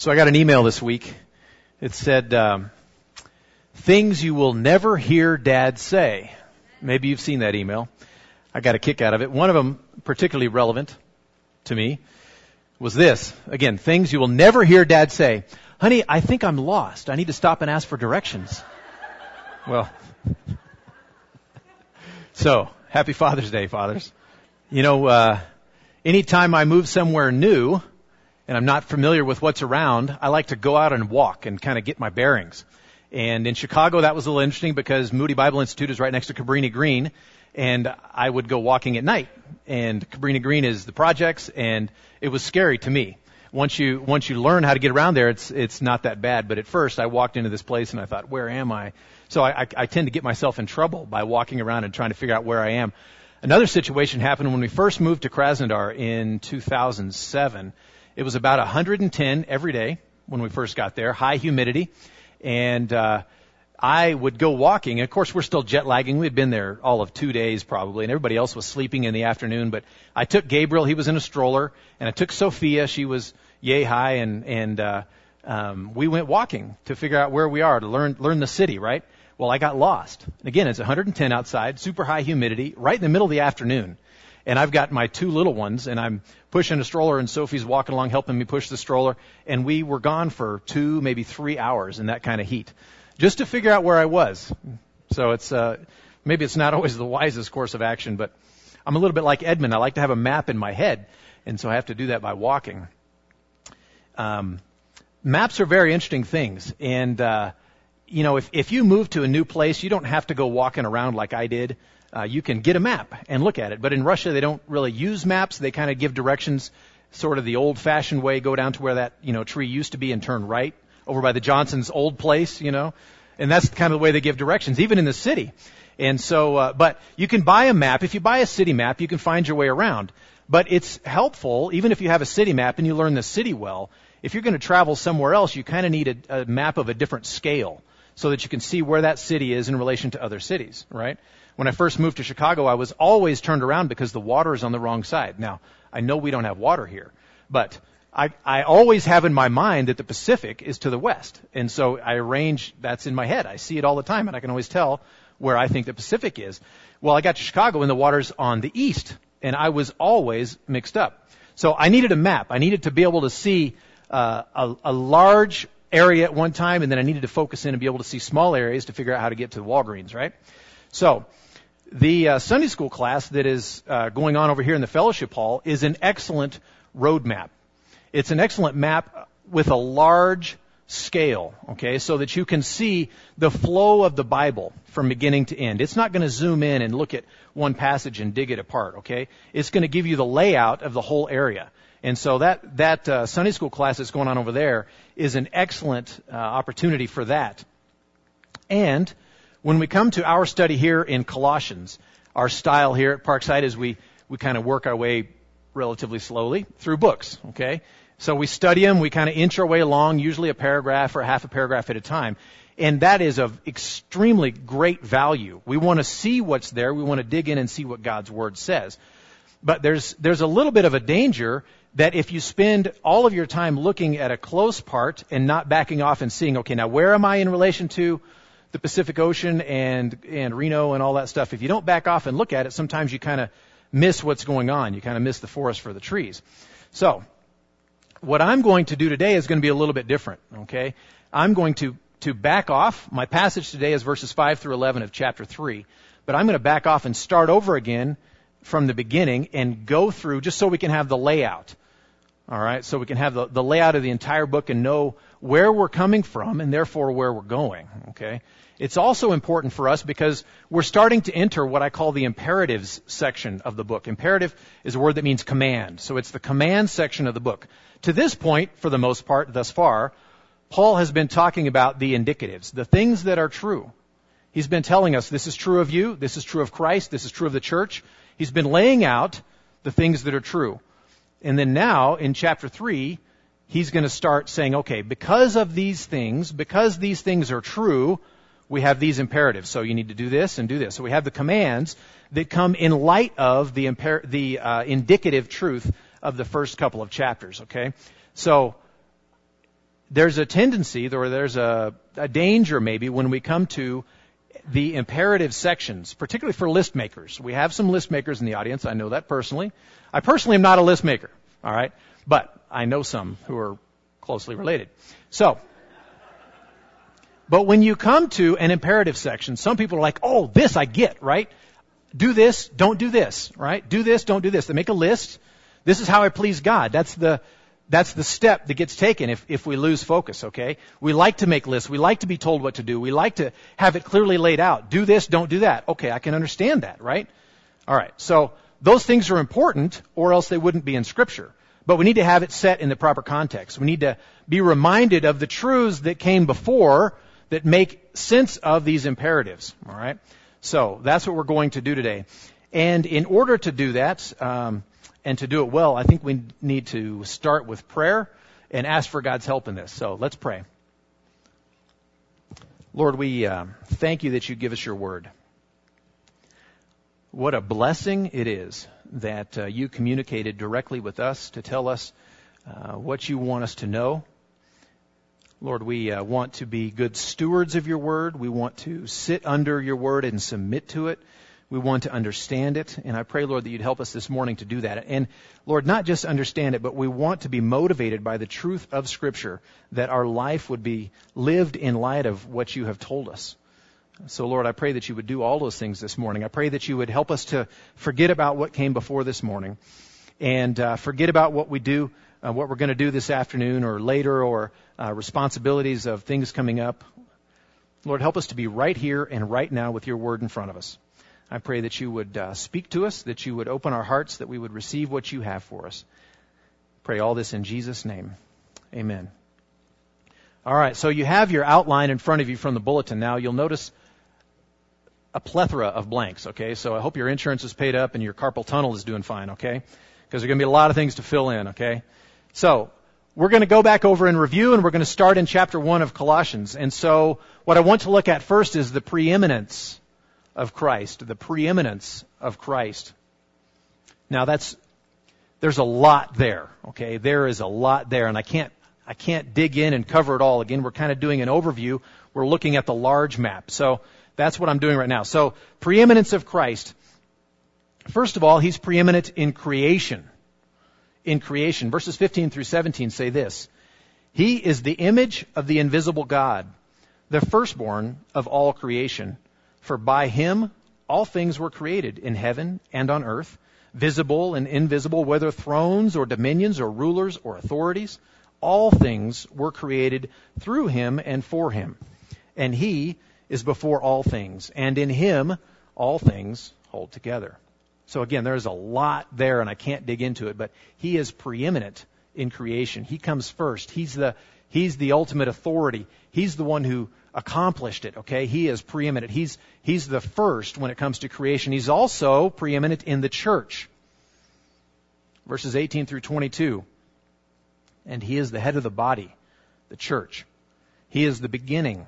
So I got an email this week. It said, um, things you will never hear dad say. Maybe you've seen that email. I got a kick out of it. One of them, particularly relevant to me, was this. Again, things you will never hear dad say. Honey, I think I'm lost. I need to stop and ask for directions. well, so, happy Father's Day, fathers. You know, uh, anytime I move somewhere new, and I'm not familiar with what's around, I like to go out and walk and kind of get my bearings. And in Chicago, that was a little interesting because Moody Bible Institute is right next to Cabrini Green, and I would go walking at night. And Cabrini Green is the projects, and it was scary to me. Once you once you learn how to get around there, it's it's not that bad. But at first, I walked into this place and I thought, where am I? So I, I, I tend to get myself in trouble by walking around and trying to figure out where I am. Another situation happened when we first moved to Krasnodar in 2007 it was about 110 every day when we first got there, high humidity, and uh, I would go walking. And of course, we're still jet lagging. We had been there all of two days probably, and everybody else was sleeping in the afternoon. But I took Gabriel; he was in a stroller, and I took Sophia; she was yay high, and and uh, um, we went walking to figure out where we are to learn learn the city, right? Well, I got lost. Again, it's 110 outside, super high humidity, right in the middle of the afternoon and I've got my two little ones, and I'm pushing a stroller, and Sophie's walking along helping me push the stroller, and we were gone for two, maybe three hours in that kind of heat, just to figure out where I was. So it's uh, maybe it's not always the wisest course of action, but I'm a little bit like Edmund. I like to have a map in my head, and so I have to do that by walking. Um, maps are very interesting things, and uh, you know, if if you move to a new place, you don't have to go walking around like I did uh, you can get a map and look at it. But in Russia, they don't really use maps. They kind of give directions, sort of the old-fashioned way. Go down to where that you know tree used to be and turn right over by the Johnsons' old place, you know. And that's kind of the way they give directions, even in the city. And so, uh, but you can buy a map. If you buy a city map, you can find your way around. But it's helpful, even if you have a city map and you learn the city well. If you're going to travel somewhere else, you kind of need a, a map of a different scale so that you can see where that city is in relation to other cities, right? When I first moved to Chicago, I was always turned around because the water is on the wrong side. Now, I know we don't have water here, but I, I always have in my mind that the Pacific is to the west. And so I arrange, that's in my head. I see it all the time and I can always tell where I think the Pacific is. Well, I got to Chicago and the water's on the east and I was always mixed up. So I needed a map. I needed to be able to see uh, a, a large area at one time and then I needed to focus in and be able to see small areas to figure out how to get to the Walgreens, right? So the uh, Sunday school class that is uh, going on over here in the fellowship hall is an excellent roadmap. It's an excellent map with a large scale, okay, so that you can see the flow of the Bible from beginning to end. It's not going to zoom in and look at one passage and dig it apart, okay? It's going to give you the layout of the whole area. And so that that uh, Sunday school class that's going on over there is an excellent uh, opportunity for that. And when we come to our study here in Colossians, our style here at Parkside is we, we kind of work our way relatively slowly through books, okay? So we study them, we kind of inch our way along, usually a paragraph or half a paragraph at a time. And that is of extremely great value. We want to see what's there. We want to dig in and see what God's Word says. But there's, there's a little bit of a danger that if you spend all of your time looking at a close part and not backing off and seeing, okay, now where am I in relation to the Pacific Ocean and, and Reno and all that stuff, if you don't back off and look at it, sometimes you kind of miss what's going on. You kind of miss the forest for the trees. So, what I'm going to do today is going to be a little bit different, okay? I'm going to, to back off. My passage today is verses 5 through 11 of chapter 3. But I'm going to back off and start over again from the beginning and go through just so we can have the layout. All right, so we can have the, the layout of the entire book and know where we're coming from and therefore where we're going. Okay, it's also important for us because we're starting to enter what I call the imperatives section of the book. Imperative is a word that means command, so it's the command section of the book. To this point, for the most part, thus far, Paul has been talking about the indicatives, the things that are true. He's been telling us this is true of you, this is true of Christ, this is true of the church. He's been laying out the things that are true. And then now in chapter 3, he's going to start saying, okay, because of these things, because these things are true, we have these imperatives. So you need to do this and do this. So we have the commands that come in light of the, imper- the uh, indicative truth of the first couple of chapters, okay? So there's a tendency, or there's a, a danger maybe when we come to the imperative sections, particularly for list makers. We have some list makers in the audience. I know that personally. I personally am not a list maker, all right? But I know some who are closely related. So, but when you come to an imperative section, some people are like, oh, this I get, right? Do this, don't do this, right? Do this, don't do this. They make a list. This is how I please God. That's the, that's the step that gets taken if, if we lose focus, okay? We like to make lists. We like to be told what to do. We like to have it clearly laid out. Do this, don't do that. Okay, I can understand that, right? Alright, so those things are important or else they wouldn't be in scripture. But we need to have it set in the proper context. We need to be reminded of the truths that came before that make sense of these imperatives, alright? So, that's what we're going to do today. And in order to do that, um, and to do it well, I think we need to start with prayer and ask for God's help in this. So let's pray. Lord, we uh, thank you that you give us your word. What a blessing it is that uh, you communicated directly with us to tell us uh, what you want us to know. Lord, we uh, want to be good stewards of your word. We want to sit under your word and submit to it. We want to understand it, and I pray, Lord, that you'd help us this morning to do that. And Lord, not just understand it, but we want to be motivated by the truth of Scripture, that our life would be lived in light of what you have told us. So, Lord, I pray that you would do all those things this morning. I pray that you would help us to forget about what came before this morning and uh, forget about what we do, uh, what we're going to do this afternoon or later, or uh, responsibilities of things coming up. Lord, help us to be right here and right now with your word in front of us. I pray that you would uh, speak to us, that you would open our hearts, that we would receive what you have for us. Pray all this in Jesus' name. Amen. All right, so you have your outline in front of you from the bulletin. Now you'll notice a plethora of blanks, okay? So I hope your insurance is paid up and your carpal tunnel is doing fine, okay? Because there are going to be a lot of things to fill in, okay? So we're going to go back over and review and we're going to start in chapter 1 of Colossians. And so what I want to look at first is the preeminence of Christ, the preeminence of Christ. Now that's, there's a lot there, okay? There is a lot there, and I can't, I can't dig in and cover it all. Again, we're kind of doing an overview. We're looking at the large map. So that's what I'm doing right now. So, preeminence of Christ. First of all, he's preeminent in creation. In creation. Verses 15 through 17 say this. He is the image of the invisible God, the firstborn of all creation. For by him all things were created in heaven and on earth, visible and invisible, whether thrones or dominions or rulers or authorities. All things were created through him and for him. And he is before all things, and in him all things hold together. So again, there's a lot there, and I can't dig into it, but he is preeminent in creation. He comes first. He's the, he's the ultimate authority. He's the one who accomplished it, okay? He is preeminent. He's, he's the first when it comes to creation. He's also preeminent in the church. Verses 18 through 22. And he is the head of the body, the church. He is the beginning,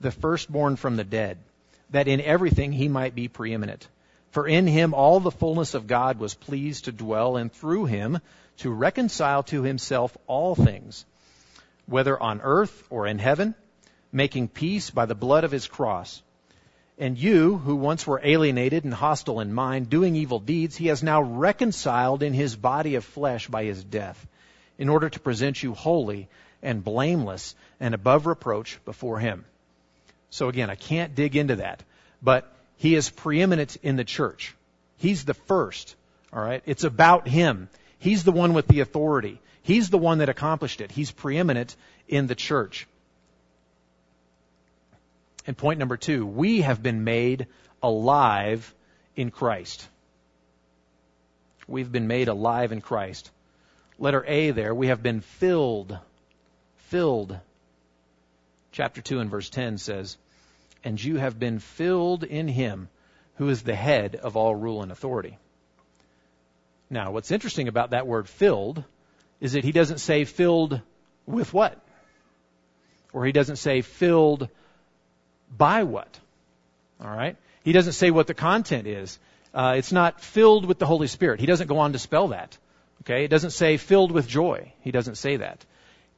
the firstborn from the dead, that in everything he might be preeminent. For in him all the fullness of God was pleased to dwell, and through him to reconcile to himself all things, whether on earth or in heaven making peace by the blood of his cross. And you, who once were alienated and hostile in mind, doing evil deeds, he has now reconciled in his body of flesh by his death, in order to present you holy and blameless and above reproach before him. So again, I can't dig into that, but he is preeminent in the church. He's the first. All right. It's about him. He's the one with the authority. He's the one that accomplished it. He's preeminent in the church. And point number two, we have been made alive in Christ. We've been made alive in Christ. Letter A there, we have been filled. Filled. Chapter 2 and verse 10 says, And you have been filled in him who is the head of all rule and authority. Now, what's interesting about that word filled is that he doesn't say filled with what? Or he doesn't say filled by what? All right? He doesn't say what the content is. Uh, it's not filled with the Holy Spirit. He doesn't go on to spell that. Okay? It doesn't say filled with joy. He doesn't say that.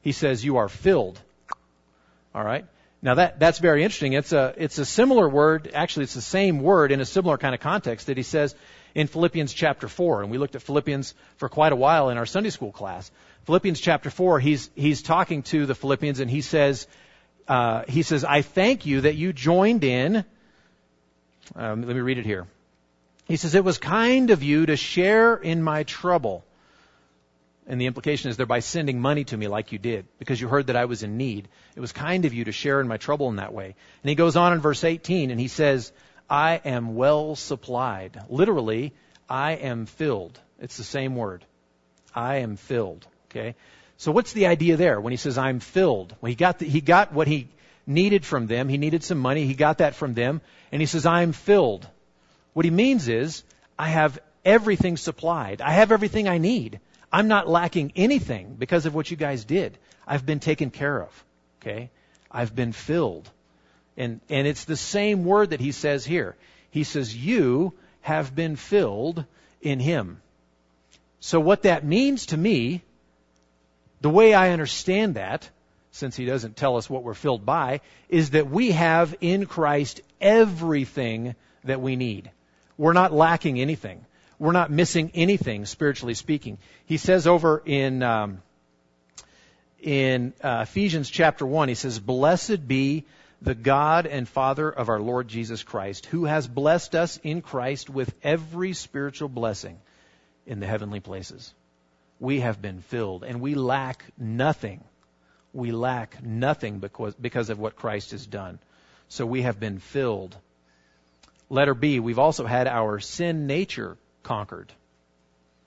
he says, you are filled. All right? Now that, that's very interesting. It's a, it's a similar word, actually it's the same word in a similar kind of context that he says in Philippians chapter 4. And we looked at Philippians for quite a while in our Sunday school class. Philippians chapter 4, he's, he's talking to the Philippians and he says, uh, he says, I thank you that you joined in. Um, let me read it here. He says, It was kind of you to share in my trouble. And the implication is there by sending money to me like you did, because you heard that I was in need. It was kind of you to share in my trouble in that way. And he goes on in verse 18 and he says, I am well supplied. Literally, I am filled. It's the same word. I am filled. Okay? So what's the idea there when he says I'm filled? Well, he got the, he got what he needed from them. He needed some money. He got that from them. And he says I'm filled. What he means is I have everything supplied. I have everything I need. I'm not lacking anything because of what you guys did. I've been taken care of. Okay? I've been filled. And, and it's the same word that he says here. He says, You have been filled in him. So what that means to me the way I understand that, since he doesn't tell us what we're filled by, is that we have in Christ everything that we need. We're not lacking anything. We're not missing anything, spiritually speaking. He says over in um, in uh, Ephesians chapter one, he says, "Blessed be the God and Father of our Lord Jesus Christ, who has blessed us in Christ with every spiritual blessing in the heavenly places." we have been filled, and we lack nothing. We lack nothing because, because of what Christ has done. So we have been filled. Letter B, we've also had our sin nature conquered.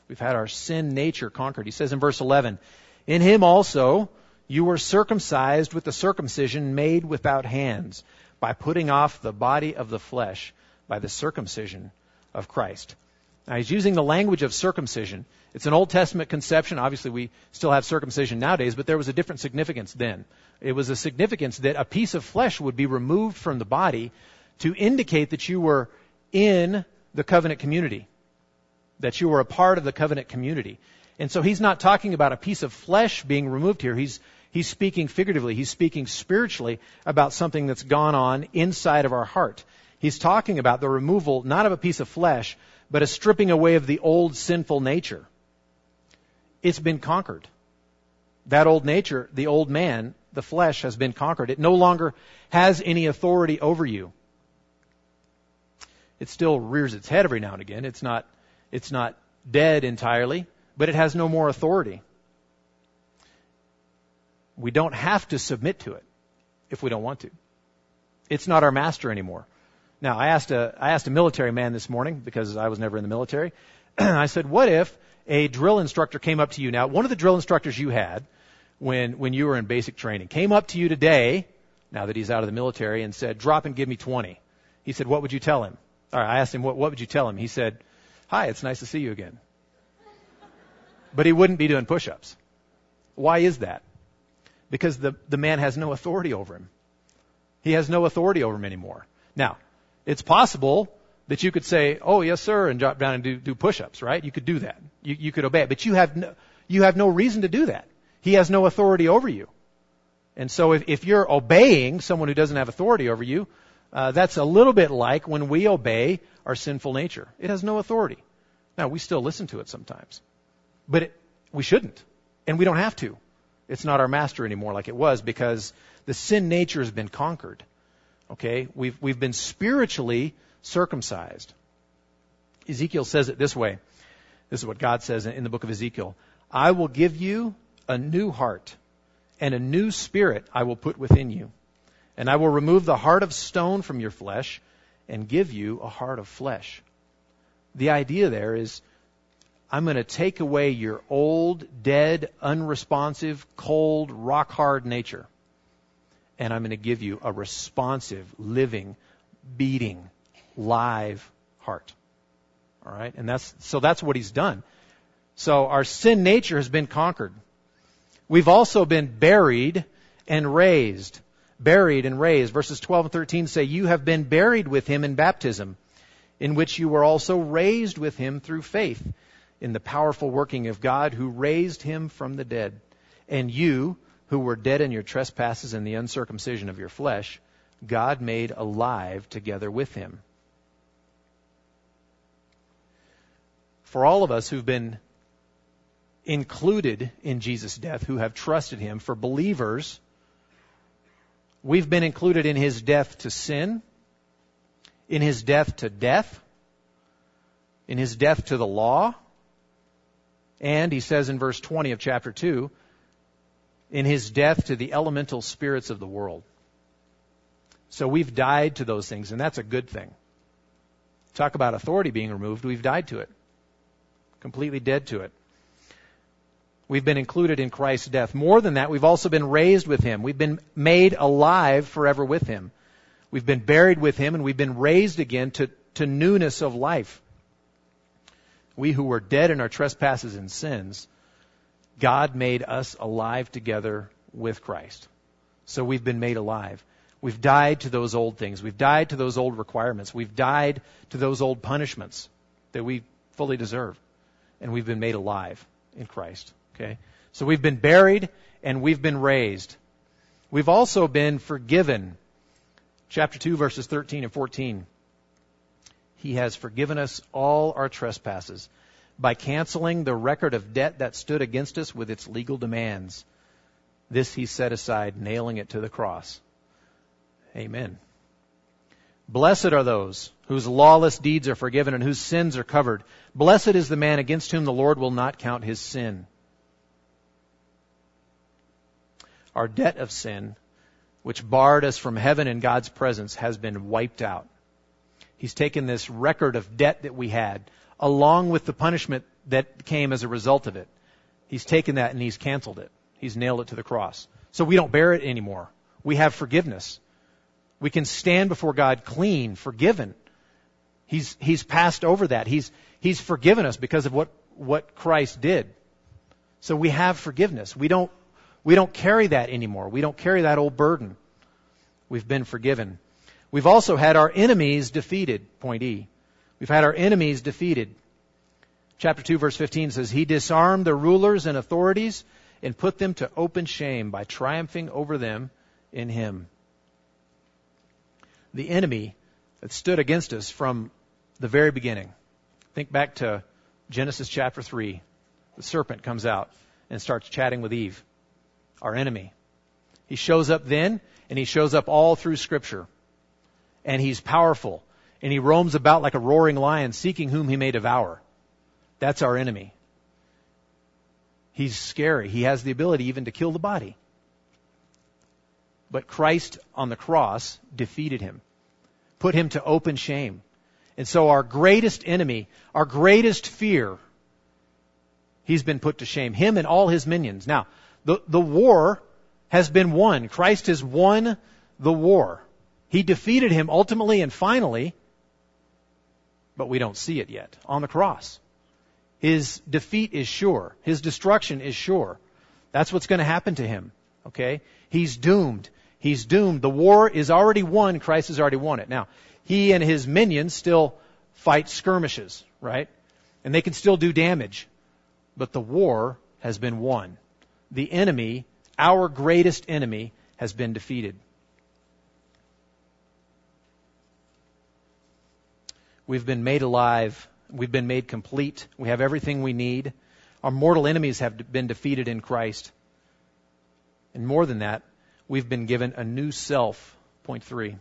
We've had our sin nature conquered. He says in verse 11, In him also you were circumcised with the circumcision made without hands, by putting off the body of the flesh by the circumcision of Christ. Now he's using the language of circumcision. It's an Old Testament conception. Obviously, we still have circumcision nowadays, but there was a different significance then. It was a significance that a piece of flesh would be removed from the body to indicate that you were in the covenant community, that you were a part of the covenant community. And so he's not talking about a piece of flesh being removed here. He's, he's speaking figuratively. He's speaking spiritually about something that's gone on inside of our heart. He's talking about the removal not of a piece of flesh, but a stripping away of the old sinful nature. It's been conquered. That old nature, the old man, the flesh has been conquered. It no longer has any authority over you. It still rears its head every now and again. It's not, it's not dead entirely, but it has no more authority. We don't have to submit to it if we don't want to. It's not our master anymore. Now, I asked a, I asked a military man this morning because I was never in the military. I said, what if a drill instructor came up to you? Now, one of the drill instructors you had when, when you were in basic training came up to you today, now that he's out of the military, and said, drop and give me 20. He said, what would you tell him? All right, I asked him, what, what would you tell him? He said, hi, it's nice to see you again. But he wouldn't be doing push-ups. Why is that? Because the, the man has no authority over him. He has no authority over him anymore. Now, it's possible that you could say, "Oh, yes, sir," and drop down and do, do push-ups, right? You could do that. You, you could obey it, but you have no, you have no reason to do that. He has no authority over you. And so, if, if you're obeying someone who doesn't have authority over you, uh, that's a little bit like when we obey our sinful nature. It has no authority. Now, we still listen to it sometimes, but it, we shouldn't, and we don't have to. It's not our master anymore like it was because the sin nature has been conquered. Okay? We've, we've been spiritually circumcised. Ezekiel says it this way. This is what God says in the book of Ezekiel. I will give you a new heart and a new spirit I will put within you. And I will remove the heart of stone from your flesh and give you a heart of flesh. The idea there is I'm going to take away your old, dead, unresponsive, cold, rock hard nature and I'm going to give you a responsive, living, beating, live heart. All right? And that's, so that's what he's done. So our sin nature has been conquered. We've also been buried and raised. Buried and raised. Verses 12 and 13 say, You have been buried with him in baptism, in which you were also raised with him through faith in the powerful working of God who raised him from the dead. And you, who were dead in your trespasses and the uncircumcision of your flesh, God made alive together with him. For all of us who've been included in Jesus' death, who have trusted him, for believers, we've been included in his death to sin, in his death to death, in his death to the law, and he says in verse 20 of chapter 2, in his death to the elemental spirits of the world. So we've died to those things, and that's a good thing. Talk about authority being removed, we've died to it. Completely dead to it. We've been included in Christ's death. More than that, we've also been raised with him. We've been made alive forever with him. We've been buried with him, and we've been raised again to, to newness of life. We who were dead in our trespasses and sins, God made us alive together with Christ. So we've been made alive. We've died to those old things. We've died to those old requirements. We've died to those old punishments that we fully deserve. And we've been made alive in Christ. Okay? So we've been buried and we've been raised. We've also been forgiven. Chapter 2 verses 13 and 14. He has forgiven us all our trespasses by canceling the record of debt that stood against us with its legal demands. This he set aside, nailing it to the cross. Amen. Blessed are those whose lawless deeds are forgiven and whose sins are covered. Blessed is the man against whom the Lord will not count his sin. Our debt of sin, which barred us from heaven and God's presence, has been wiped out. He's taken this record of debt that we had, along with the punishment that came as a result of it. He's taken that and he's canceled it. He's nailed it to the cross. So we don't bear it anymore. We have forgiveness. We can stand before God clean, forgiven. He's, he's passed over that. He's, he's forgiven us because of what, what Christ did. So we have forgiveness. We don't, we don't carry that anymore. We don't carry that old burden. We've been forgiven. We've also had our enemies defeated, point E. We've had our enemies defeated. Chapter 2 verse 15 says, He disarmed the rulers and authorities and put them to open shame by triumphing over them in Him. The enemy that stood against us from the very beginning. Think back to Genesis chapter 3. The serpent comes out and starts chatting with Eve, our enemy. He shows up then, and he shows up all through Scripture. And he's powerful and he roams about like a roaring lion, seeking whom he may devour. That's our enemy. He's scary. He has the ability even to kill the body. But Christ on the cross defeated him, put him to open shame. And so our greatest enemy, our greatest fear, he's been put to shame. Him and all his minions. Now, the, the war has been won. Christ has won the war. He defeated him ultimately and finally but we don't see it yet on the cross. His defeat is sure. His destruction is sure. That's what's going to happen to him. Okay? He's doomed. He's doomed. The war is already won. Christ has already won it. Now, he and his minions still fight skirmishes, right? And they can still do damage. But the war has been won. The enemy, our greatest enemy, has been defeated. We've been made alive. We've been made complete. We have everything we need. Our mortal enemies have been defeated in Christ. And more than that, we've been given a new self. Point three.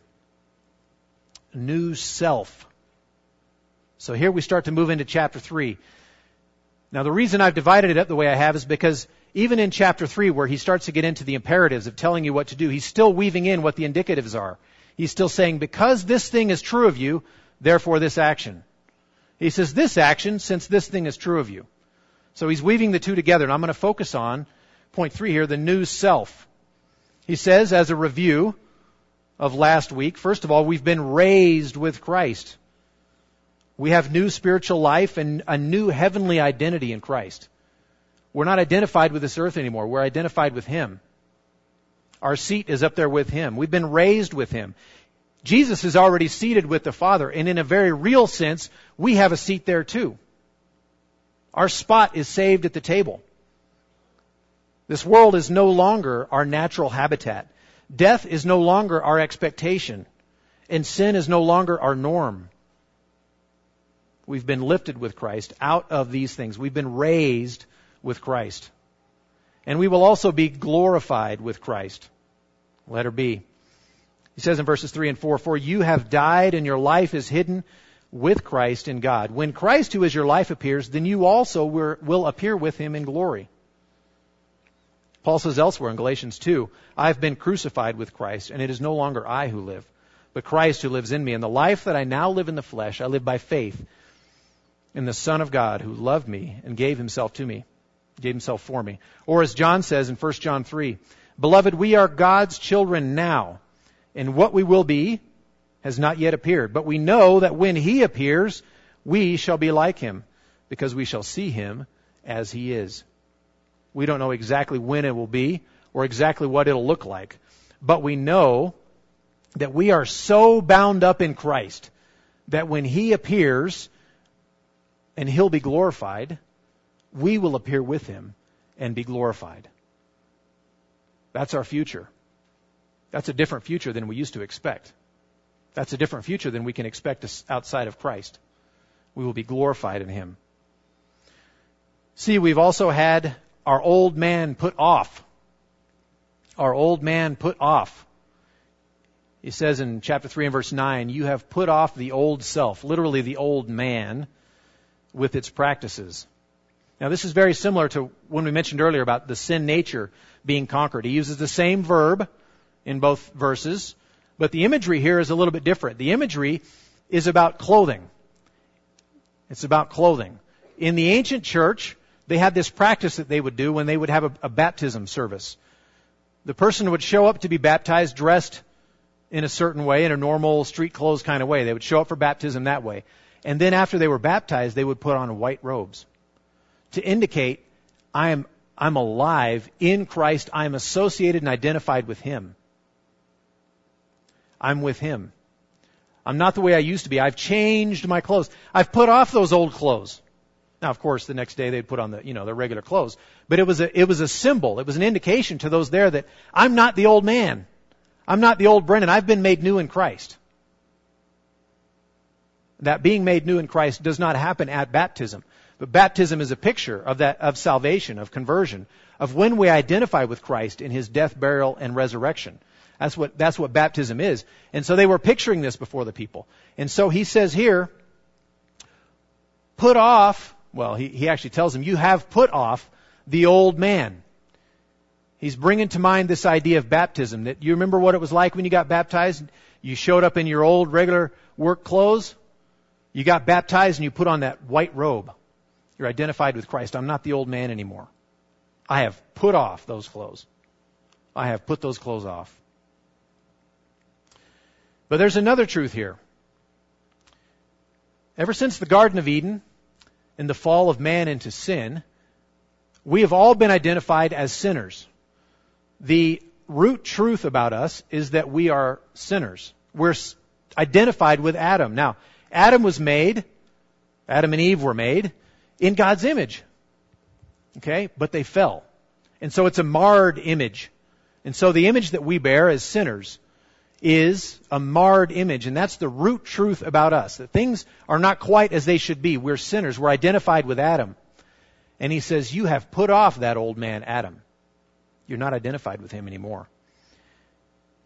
New self. So here we start to move into chapter three. Now the reason I've divided it up the way I have is because even in chapter three, where he starts to get into the imperatives of telling you what to do, he's still weaving in what the indicatives are. He's still saying, because this thing is true of you, therefore this action. He says this action since this thing is true of you. So he's weaving the two together, and I'm going to focus on point three here, the new self. He says, as a review of last week, first of all, we've been raised with Christ. We have new spiritual life and a new heavenly identity in Christ. We're not identified with this earth anymore. We're identified with Him. Our seat is up there with Him. We've been raised with Him. Jesus is already seated with the Father, and in a very real sense, we have a seat there too. Our spot is saved at the table. This world is no longer our natural habitat. Death is no longer our expectation. And sin is no longer our norm. We've been lifted with Christ out of these things. We've been raised with Christ. And we will also be glorified with Christ. Letter B. He says in verses 3 and 4, For you have died and your life is hidden with Christ in God. When Christ, who is your life, appears, then you also will appear with him in glory. Paul says elsewhere in Galatians 2, I have been crucified with Christ, and it is no longer I who live, but Christ who lives in me. And the life that I now live in the flesh, I live by faith in the Son of God who loved me and gave himself to me, gave himself for me. Or as John says in 1 John 3, Beloved, we are God's children now, and what we will be has not yet appeared. But we know that when he appears, we shall be like him, because we shall see him as he is. We don't know exactly when it will be or exactly what it'll look like. But we know that we are so bound up in Christ that when He appears and He'll be glorified, we will appear with Him and be glorified. That's our future. That's a different future than we used to expect. That's a different future than we can expect outside of Christ. We will be glorified in Him. See, we've also had our old man put off. Our old man put off. He says in chapter 3 and verse 9, You have put off the old self, literally the old man, with its practices. Now, this is very similar to when we mentioned earlier about the sin nature being conquered. He uses the same verb in both verses, but the imagery here is a little bit different. The imagery is about clothing. It's about clothing. In the ancient church, they had this practice that they would do when they would have a, a baptism service. The person would show up to be baptized dressed in a certain way, in a normal street clothes kind of way. They would show up for baptism that way. And then after they were baptized, they would put on white robes to indicate, I am, I'm alive in Christ. I am associated and identified with Him. I'm with Him. I'm not the way I used to be. I've changed my clothes. I've put off those old clothes. Now, of course, the next day they'd put on the, you know, their regular clothes. But it was a, it was a symbol. It was an indication to those there that I'm not the old man. I'm not the old Brennan. I've been made new in Christ. That being made new in Christ does not happen at baptism. But baptism is a picture of that, of salvation, of conversion, of when we identify with Christ in His death, burial, and resurrection. That's what, that's what baptism is. And so they were picturing this before the people. And so he says here, put off well, he, he actually tells him, You have put off the old man. He's bringing to mind this idea of baptism. That you remember what it was like when you got baptized? You showed up in your old regular work clothes. You got baptized and you put on that white robe. You're identified with Christ. I'm not the old man anymore. I have put off those clothes. I have put those clothes off. But there's another truth here. Ever since the Garden of Eden, in the fall of man into sin, we have all been identified as sinners. The root truth about us is that we are sinners. We're identified with Adam. Now, Adam was made, Adam and Eve were made in God's image. Okay? But they fell. And so it's a marred image. And so the image that we bear as sinners is a marred image, and that's the root truth about us. That things are not quite as they should be. We're sinners. We're identified with Adam. And he says, You have put off that old man, Adam. You're not identified with him anymore.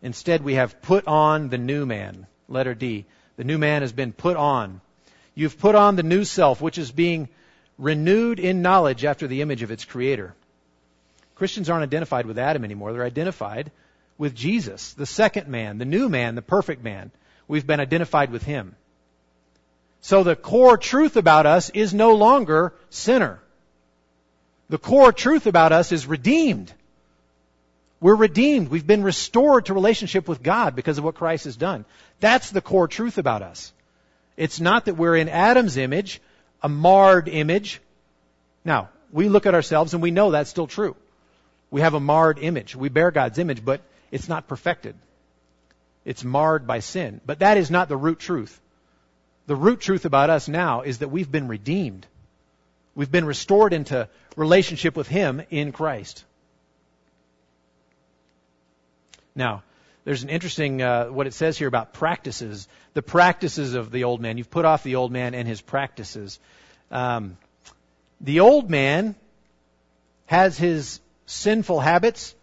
Instead, we have put on the new man. Letter D. The new man has been put on. You've put on the new self, which is being renewed in knowledge after the image of its creator. Christians aren't identified with Adam anymore. They're identified with Jesus, the second man, the new man, the perfect man. We've been identified with him. So the core truth about us is no longer sinner. The core truth about us is redeemed. We're redeemed. We've been restored to relationship with God because of what Christ has done. That's the core truth about us. It's not that we're in Adam's image, a marred image. Now, we look at ourselves and we know that's still true. We have a marred image. We bear God's image, but it's not perfected. It's marred by sin. But that is not the root truth. The root truth about us now is that we've been redeemed. We've been restored into relationship with Him in Christ. Now, there's an interesting, uh, what it says here about practices. The practices of the old man. You've put off the old man and his practices. Um, the old man has his sinful habits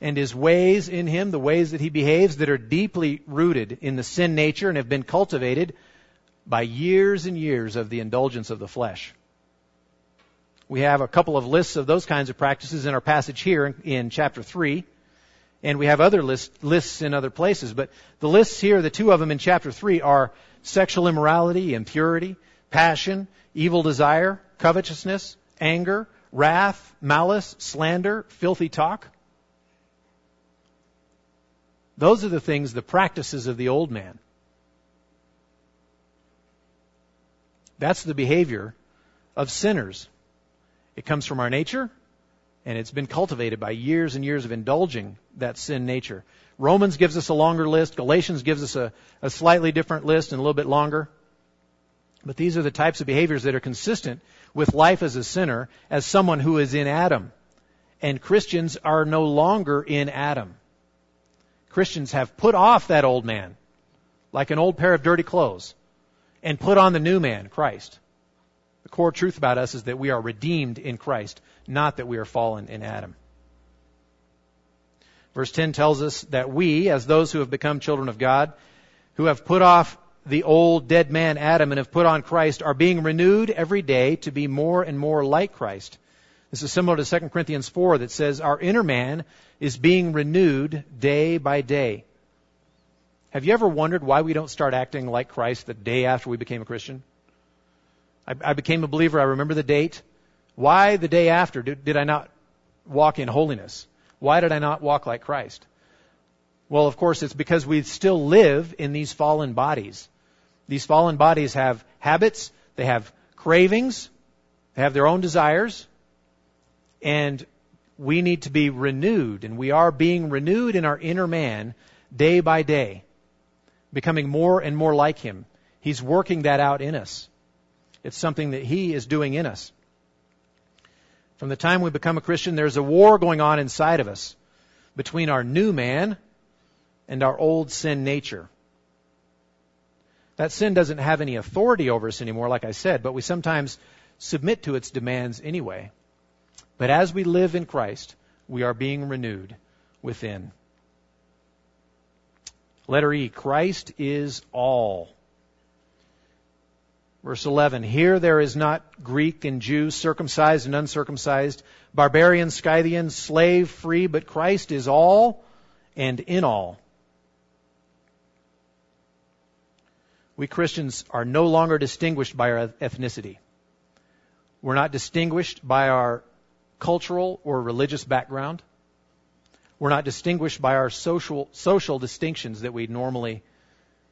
and his ways in him, the ways that he behaves that are deeply rooted in the sin nature and have been cultivated by years and years of the indulgence of the flesh. We have a couple of lists of those kinds of practices in our passage here in, in chapter 3. And we have other list, lists in other places. But the lists here, the two of them in chapter 3 are sexual immorality, impurity, passion, evil desire, covetousness, anger, wrath, malice, slander, filthy talk. Those are the things, the practices of the old man. That's the behavior of sinners. It comes from our nature, and it's been cultivated by years and years of indulging that sin nature. Romans gives us a longer list. Galatians gives us a, a slightly different list and a little bit longer. But these are the types of behaviors that are consistent with life as a sinner, as someone who is in Adam. And Christians are no longer in Adam. Christians have put off that old man, like an old pair of dirty clothes, and put on the new man, Christ. The core truth about us is that we are redeemed in Christ, not that we are fallen in Adam. Verse 10 tells us that we, as those who have become children of God, who have put off the old dead man Adam and have put on Christ, are being renewed every day to be more and more like Christ. This is similar to 2 Corinthians 4 that says our inner man is being renewed day by day. Have you ever wondered why we don't start acting like Christ the day after we became a Christian? I, I became a believer. I remember the date. Why the day after did, did I not walk in holiness? Why did I not walk like Christ? Well, of course, it's because we still live in these fallen bodies. These fallen bodies have habits, they have cravings, they have their own desires, and we need to be renewed, and we are being renewed in our inner man day by day, becoming more and more like Him. He's working that out in us. It's something that He is doing in us. From the time we become a Christian, there's a war going on inside of us between our new man and our old sin nature. That sin doesn't have any authority over us anymore, like I said, but we sometimes submit to its demands anyway. But as we live in Christ, we are being renewed within. Letter E, Christ is all. Verse 11, here there is not Greek and Jew, circumcised and uncircumcised, barbarian, Scythian, slave, free, but Christ is all and in all. We Christians are no longer distinguished by our ethnicity. We're not distinguished by our cultural or religious background. We're not distinguished by our social, social distinctions that we normally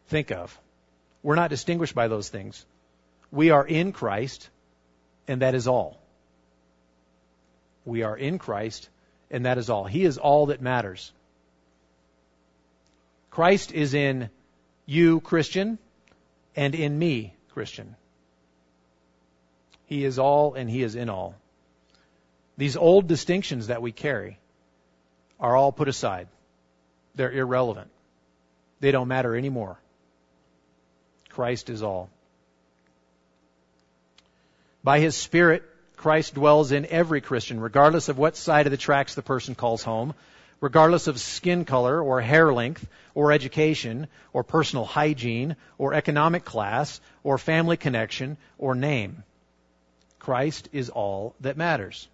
think of. We're not distinguished by those things. We are in Christ, and that is all. We are in Christ, and that is all. He is all that matters. Christ is in you, Christian, and in me, Christian. He is all, and He is in all. These old distinctions that we carry are all put aside. They're irrelevant. They don't matter anymore. Christ is all. By His Spirit, Christ dwells in every Christian, regardless of what side of the tracks the person calls home, regardless of skin color or hair length or education or personal hygiene or economic class or family connection or name. Christ is all that matters.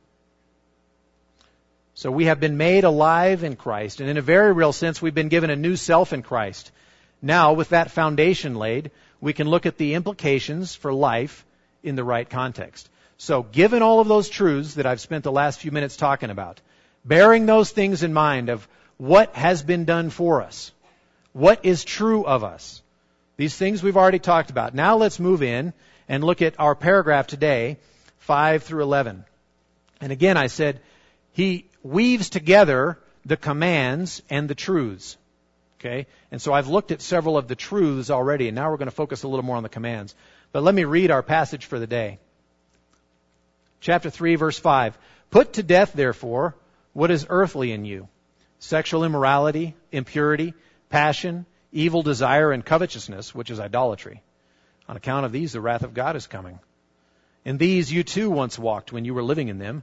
So we have been made alive in Christ, and in a very real sense, we've been given a new self in Christ. Now, with that foundation laid, we can look at the implications for life in the right context. So, given all of those truths that I've spent the last few minutes talking about, bearing those things in mind of what has been done for us, what is true of us, these things we've already talked about. Now let's move in and look at our paragraph today, 5 through 11. And again, I said, he weaves together the commands and the truths. Okay? And so I've looked at several of the truths already, and now we're going to focus a little more on the commands. But let me read our passage for the day. Chapter 3, verse 5. Put to death, therefore, what is earthly in you sexual immorality, impurity, passion, evil desire, and covetousness, which is idolatry. On account of these, the wrath of God is coming. In these you too once walked when you were living in them,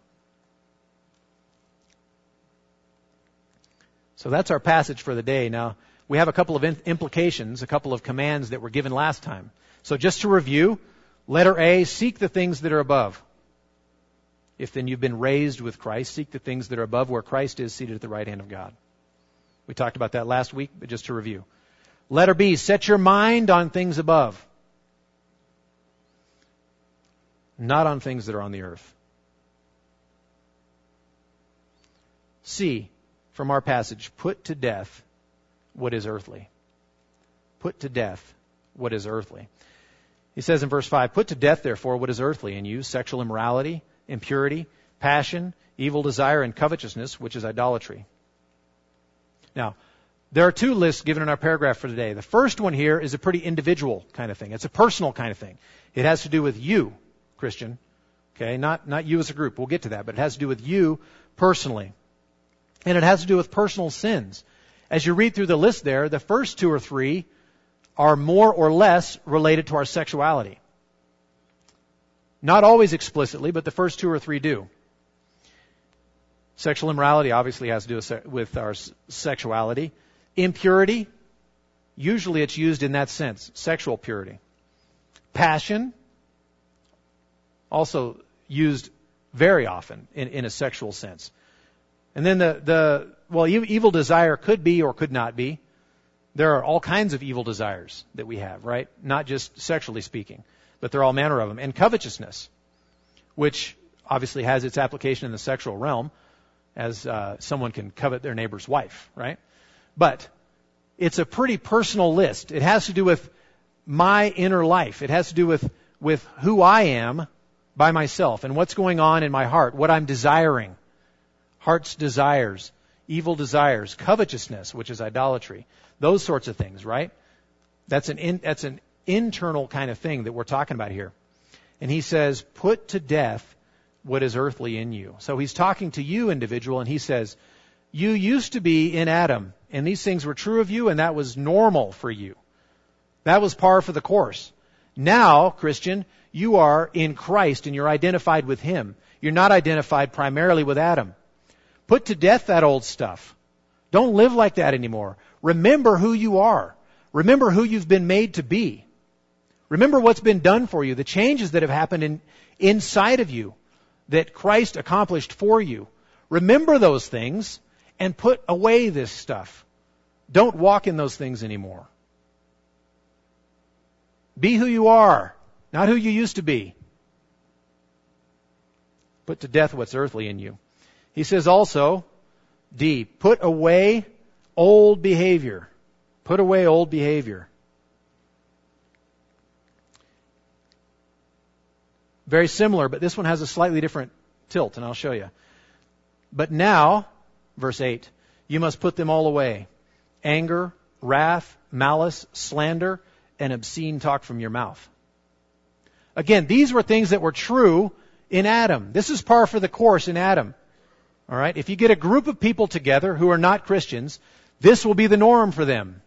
So that's our passage for the day. Now, we have a couple of implications, a couple of commands that were given last time. So just to review, letter A, seek the things that are above. If then you've been raised with Christ, seek the things that are above where Christ is seated at the right hand of God. We talked about that last week, but just to review. Letter B, set your mind on things above, not on things that are on the earth. C, from our passage put to death what is earthly. Put to death what is earthly. He says in verse 5 Put to death, therefore, what is earthly in you sexual immorality, impurity, passion, evil desire, and covetousness, which is idolatry. Now, there are two lists given in our paragraph for today. The first one here is a pretty individual kind of thing. It's a personal kind of thing. It has to do with you, Christian. Okay, not, not you as a group. We'll get to that, but it has to do with you personally. And it has to do with personal sins. As you read through the list there, the first two or three are more or less related to our sexuality. Not always explicitly, but the first two or three do. Sexual immorality obviously has to do with our sexuality. Impurity, usually it's used in that sense, sexual purity. Passion, also used very often in, in a sexual sense. And then the, the well, evil desire could be or could not be. There are all kinds of evil desires that we have, right? Not just sexually speaking, but there are all manner of them. And covetousness, which obviously has its application in the sexual realm, as uh, someone can covet their neighbor's wife, right? But it's a pretty personal list. It has to do with my inner life. It has to do with, with who I am by myself and what's going on in my heart, what I'm desiring heart's desires, evil desires, covetousness, which is idolatry, those sorts of things, right? That's an in, that's an internal kind of thing that we're talking about here. And he says, put to death what is earthly in you. So he's talking to you, individual, and he says, you used to be in Adam, and these things were true of you, and that was normal for you. That was par for the course. Now, Christian, you are in Christ and you're identified with Him. You're not identified primarily with Adam. Put to death that old stuff. Don't live like that anymore. Remember who you are. Remember who you've been made to be. Remember what's been done for you, the changes that have happened in, inside of you that Christ accomplished for you. Remember those things and put away this stuff. Don't walk in those things anymore. Be who you are, not who you used to be. Put to death what's earthly in you. He says also, D, put away old behavior. Put away old behavior. Very similar, but this one has a slightly different tilt, and I'll show you. But now, verse 8, you must put them all away anger, wrath, malice, slander, and obscene talk from your mouth. Again, these were things that were true in Adam. This is par for the course in Adam. All right? If you get a group of people together who are not Christians, this will be the norm for them.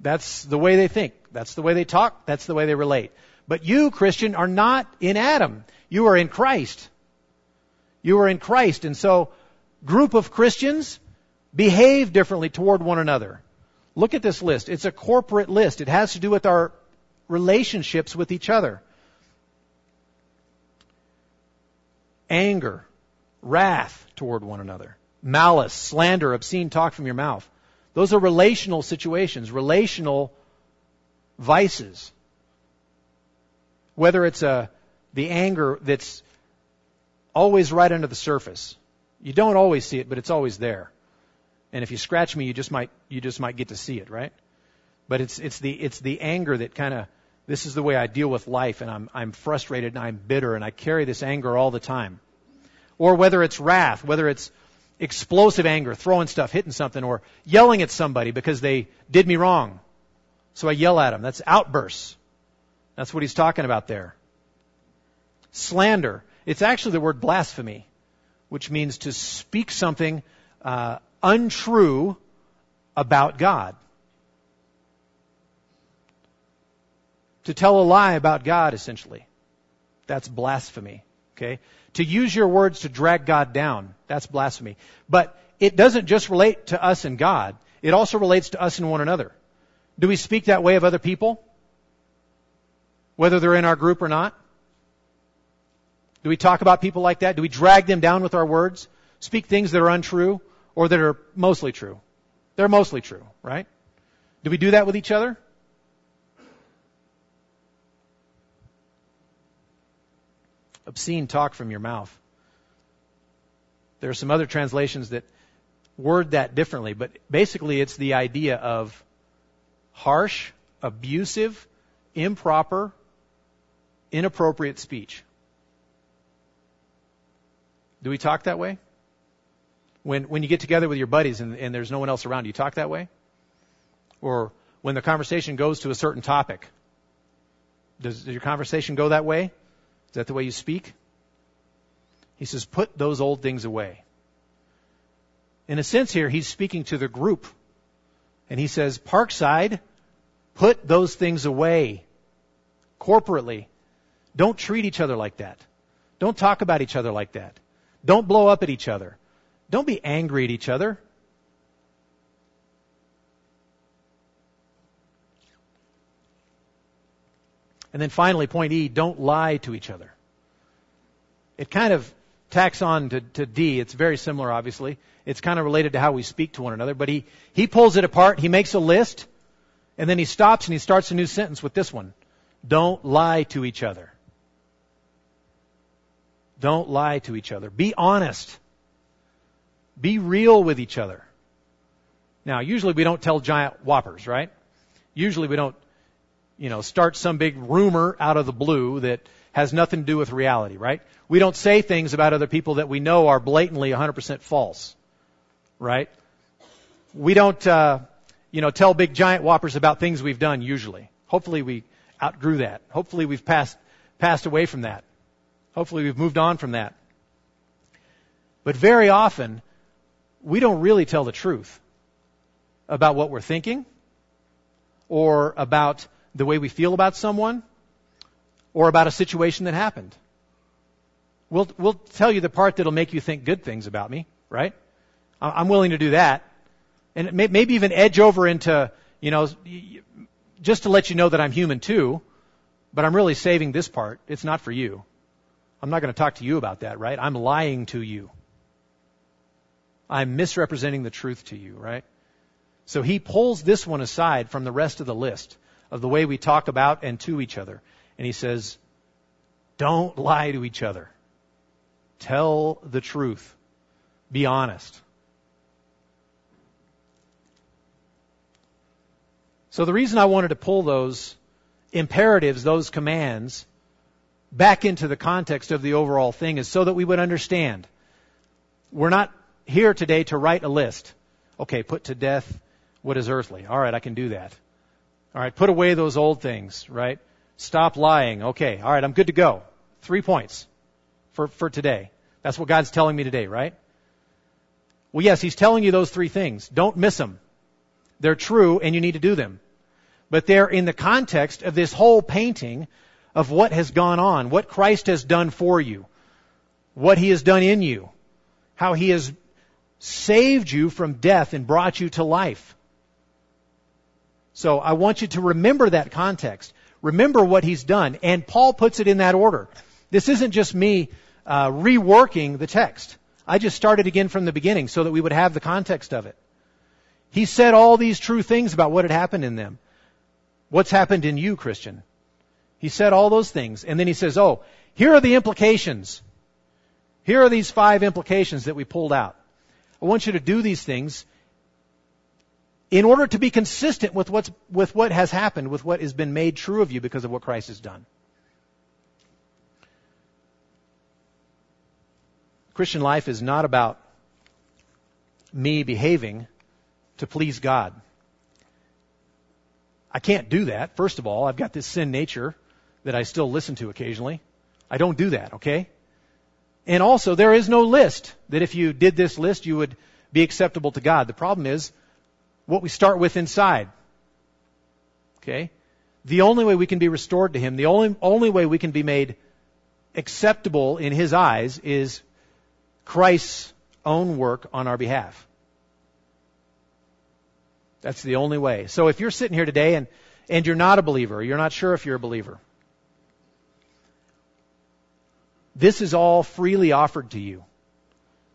That's the way they think. That's the way they talk. That's the way they relate. But you, Christian, are not in Adam. You are in Christ. You are in Christ. And so, group of Christians behave differently toward one another. Look at this list. It's a corporate list. It has to do with our relationships with each other. Anger, wrath toward one another, malice, slander, obscene talk from your mouth. Those are relational situations, relational vices. Whether it's a, the anger that's always right under the surface. You don't always see it, but it's always there. And if you scratch me, you just might, you just might get to see it, right? But it's, it's the, it's the anger that kind of, this is the way I deal with life and I'm, I'm frustrated and I'm bitter and I carry this anger all the time. Or whether it's wrath, whether it's explosive anger, throwing stuff, hitting something, or yelling at somebody because they did me wrong. So I yell at them. That's outbursts. That's what he's talking about there. Slander. It's actually the word blasphemy, which means to speak something uh, untrue about God. To tell a lie about God, essentially. That's blasphemy. Okay? To use your words to drag God down, that's blasphemy. But it doesn't just relate to us and God, it also relates to us and one another. Do we speak that way of other people? Whether they're in our group or not? Do we talk about people like that? Do we drag them down with our words? Speak things that are untrue or that are mostly true? They're mostly true, right? Do we do that with each other? Obscene talk from your mouth. There are some other translations that word that differently, but basically it's the idea of harsh, abusive, improper, inappropriate speech. Do we talk that way? When, when you get together with your buddies and, and there's no one else around, do you talk that way? Or when the conversation goes to a certain topic, does, does your conversation go that way? Is that the way you speak? He says, put those old things away. In a sense here, he's speaking to the group. And he says, Parkside, put those things away corporately. Don't treat each other like that. Don't talk about each other like that. Don't blow up at each other. Don't be angry at each other. And then finally, point E, don't lie to each other. It kind of tacks on to, to D. It's very similar, obviously. It's kind of related to how we speak to one another, but he, he pulls it apart. He makes a list, and then he stops and he starts a new sentence with this one. Don't lie to each other. Don't lie to each other. Be honest. Be real with each other. Now, usually we don't tell giant whoppers, right? Usually we don't you know, start some big rumor out of the blue that has nothing to do with reality, right? We don't say things about other people that we know are blatantly 100% false, right? We don't, uh, you know, tell big giant whoppers about things we've done usually. Hopefully we outgrew that. Hopefully we've passed, passed away from that. Hopefully we've moved on from that. But very often, we don't really tell the truth about what we're thinking or about the way we feel about someone or about a situation that happened. We'll, we'll tell you the part that'll make you think good things about me, right? I'm willing to do that. And maybe even edge over into, you know, just to let you know that I'm human too, but I'm really saving this part. It's not for you. I'm not going to talk to you about that, right? I'm lying to you. I'm misrepresenting the truth to you, right? So he pulls this one aside from the rest of the list of the way we talk about and to each other. And he says, don't lie to each other. Tell the truth. Be honest. So the reason I wanted to pull those imperatives, those commands, back into the context of the overall thing is so that we would understand. We're not here today to write a list. Okay, put to death what is earthly. All right, I can do that. All right, put away those old things, right? Stop lying. Okay, all right, I'm good to go. Three points for, for today. That's what God's telling me today, right? Well, yes, He's telling you those three things. Don't miss them. They're true and you need to do them. But they're in the context of this whole painting of what has gone on, what Christ has done for you, what He has done in you, how He has saved you from death and brought you to life. So I want you to remember that context. Remember what he's done. And Paul puts it in that order. This isn't just me uh, reworking the text. I just started again from the beginning so that we would have the context of it. He said all these true things about what had happened in them. What's happened in you, Christian? He said all those things. And then he says, oh, here are the implications. Here are these five implications that we pulled out. I want you to do these things in order to be consistent with, what's, with what has happened, with what has been made true of you because of what Christ has done. Christian life is not about me behaving to please God. I can't do that. First of all, I've got this sin nature that I still listen to occasionally. I don't do that, okay? And also, there is no list that if you did this list, you would be acceptable to God. The problem is what we start with inside. Okay? The only way we can be restored to Him, the only, only way we can be made acceptable in His eyes is Christ's own work on our behalf. That's the only way. So if you're sitting here today and, and you're not a believer, you're not sure if you're a believer, this is all freely offered to you.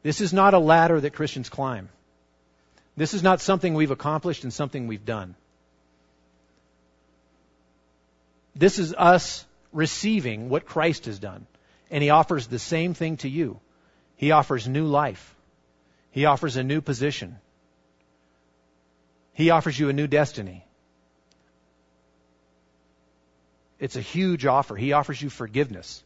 This is not a ladder that Christians climb. This is not something we've accomplished and something we've done. This is us receiving what Christ has done. And He offers the same thing to you. He offers new life. He offers a new position. He offers you a new destiny. It's a huge offer. He offers you forgiveness.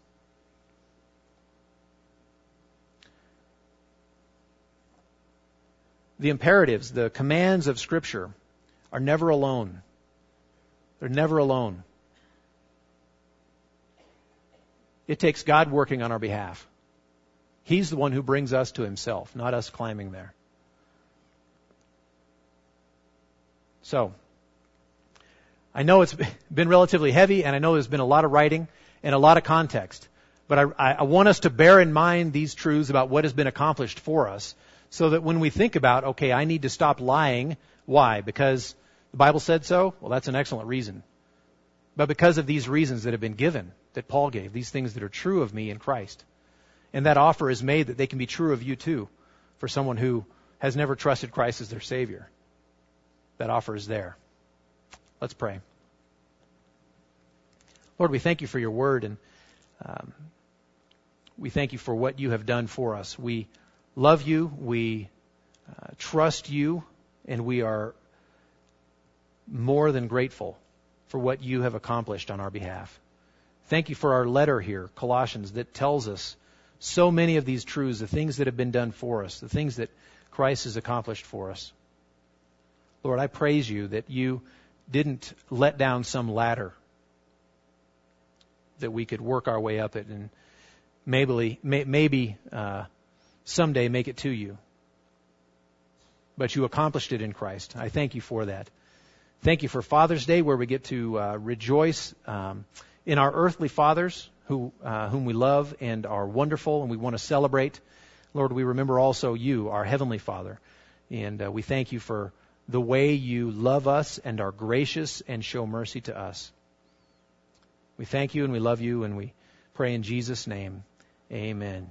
The imperatives, the commands of Scripture are never alone. They're never alone. It takes God working on our behalf. He's the one who brings us to Himself, not us climbing there. So, I know it's been relatively heavy, and I know there's been a lot of writing and a lot of context. But I, I, want us to bear in mind these truths about what has been accomplished for us, so that when we think about, okay, I need to stop lying. Why? Because the Bible said so? Well, that's an excellent reason. But because of these reasons that have been given, that Paul gave, these things that are true of me in Christ. And that offer is made that they can be true of you too, for someone who has never trusted Christ as their Savior that offer is there. Let's pray. Lord, we thank you for your word and um, we thank you for what you have done for us. We love you, we uh, trust you, and we are more than grateful for what you have accomplished on our behalf. Thank you for our letter here, Colossians, that tells us so many of these truths, the things that have been done for us, the things that Christ has accomplished for us. Lord, I praise you that you didn't let down some ladder that we could work our way up it and maybe, maybe uh, someday make it to you. But you accomplished it in Christ. I thank you for that. Thank you for Father's Day, where we get to uh, rejoice um, in our earthly fathers, who uh, whom we love and are wonderful, and we want to celebrate. Lord, we remember also you, our heavenly Father, and uh, we thank you for the way you love us and are gracious and show mercy to us. We thank you and we love you and we pray in Jesus' name. Amen.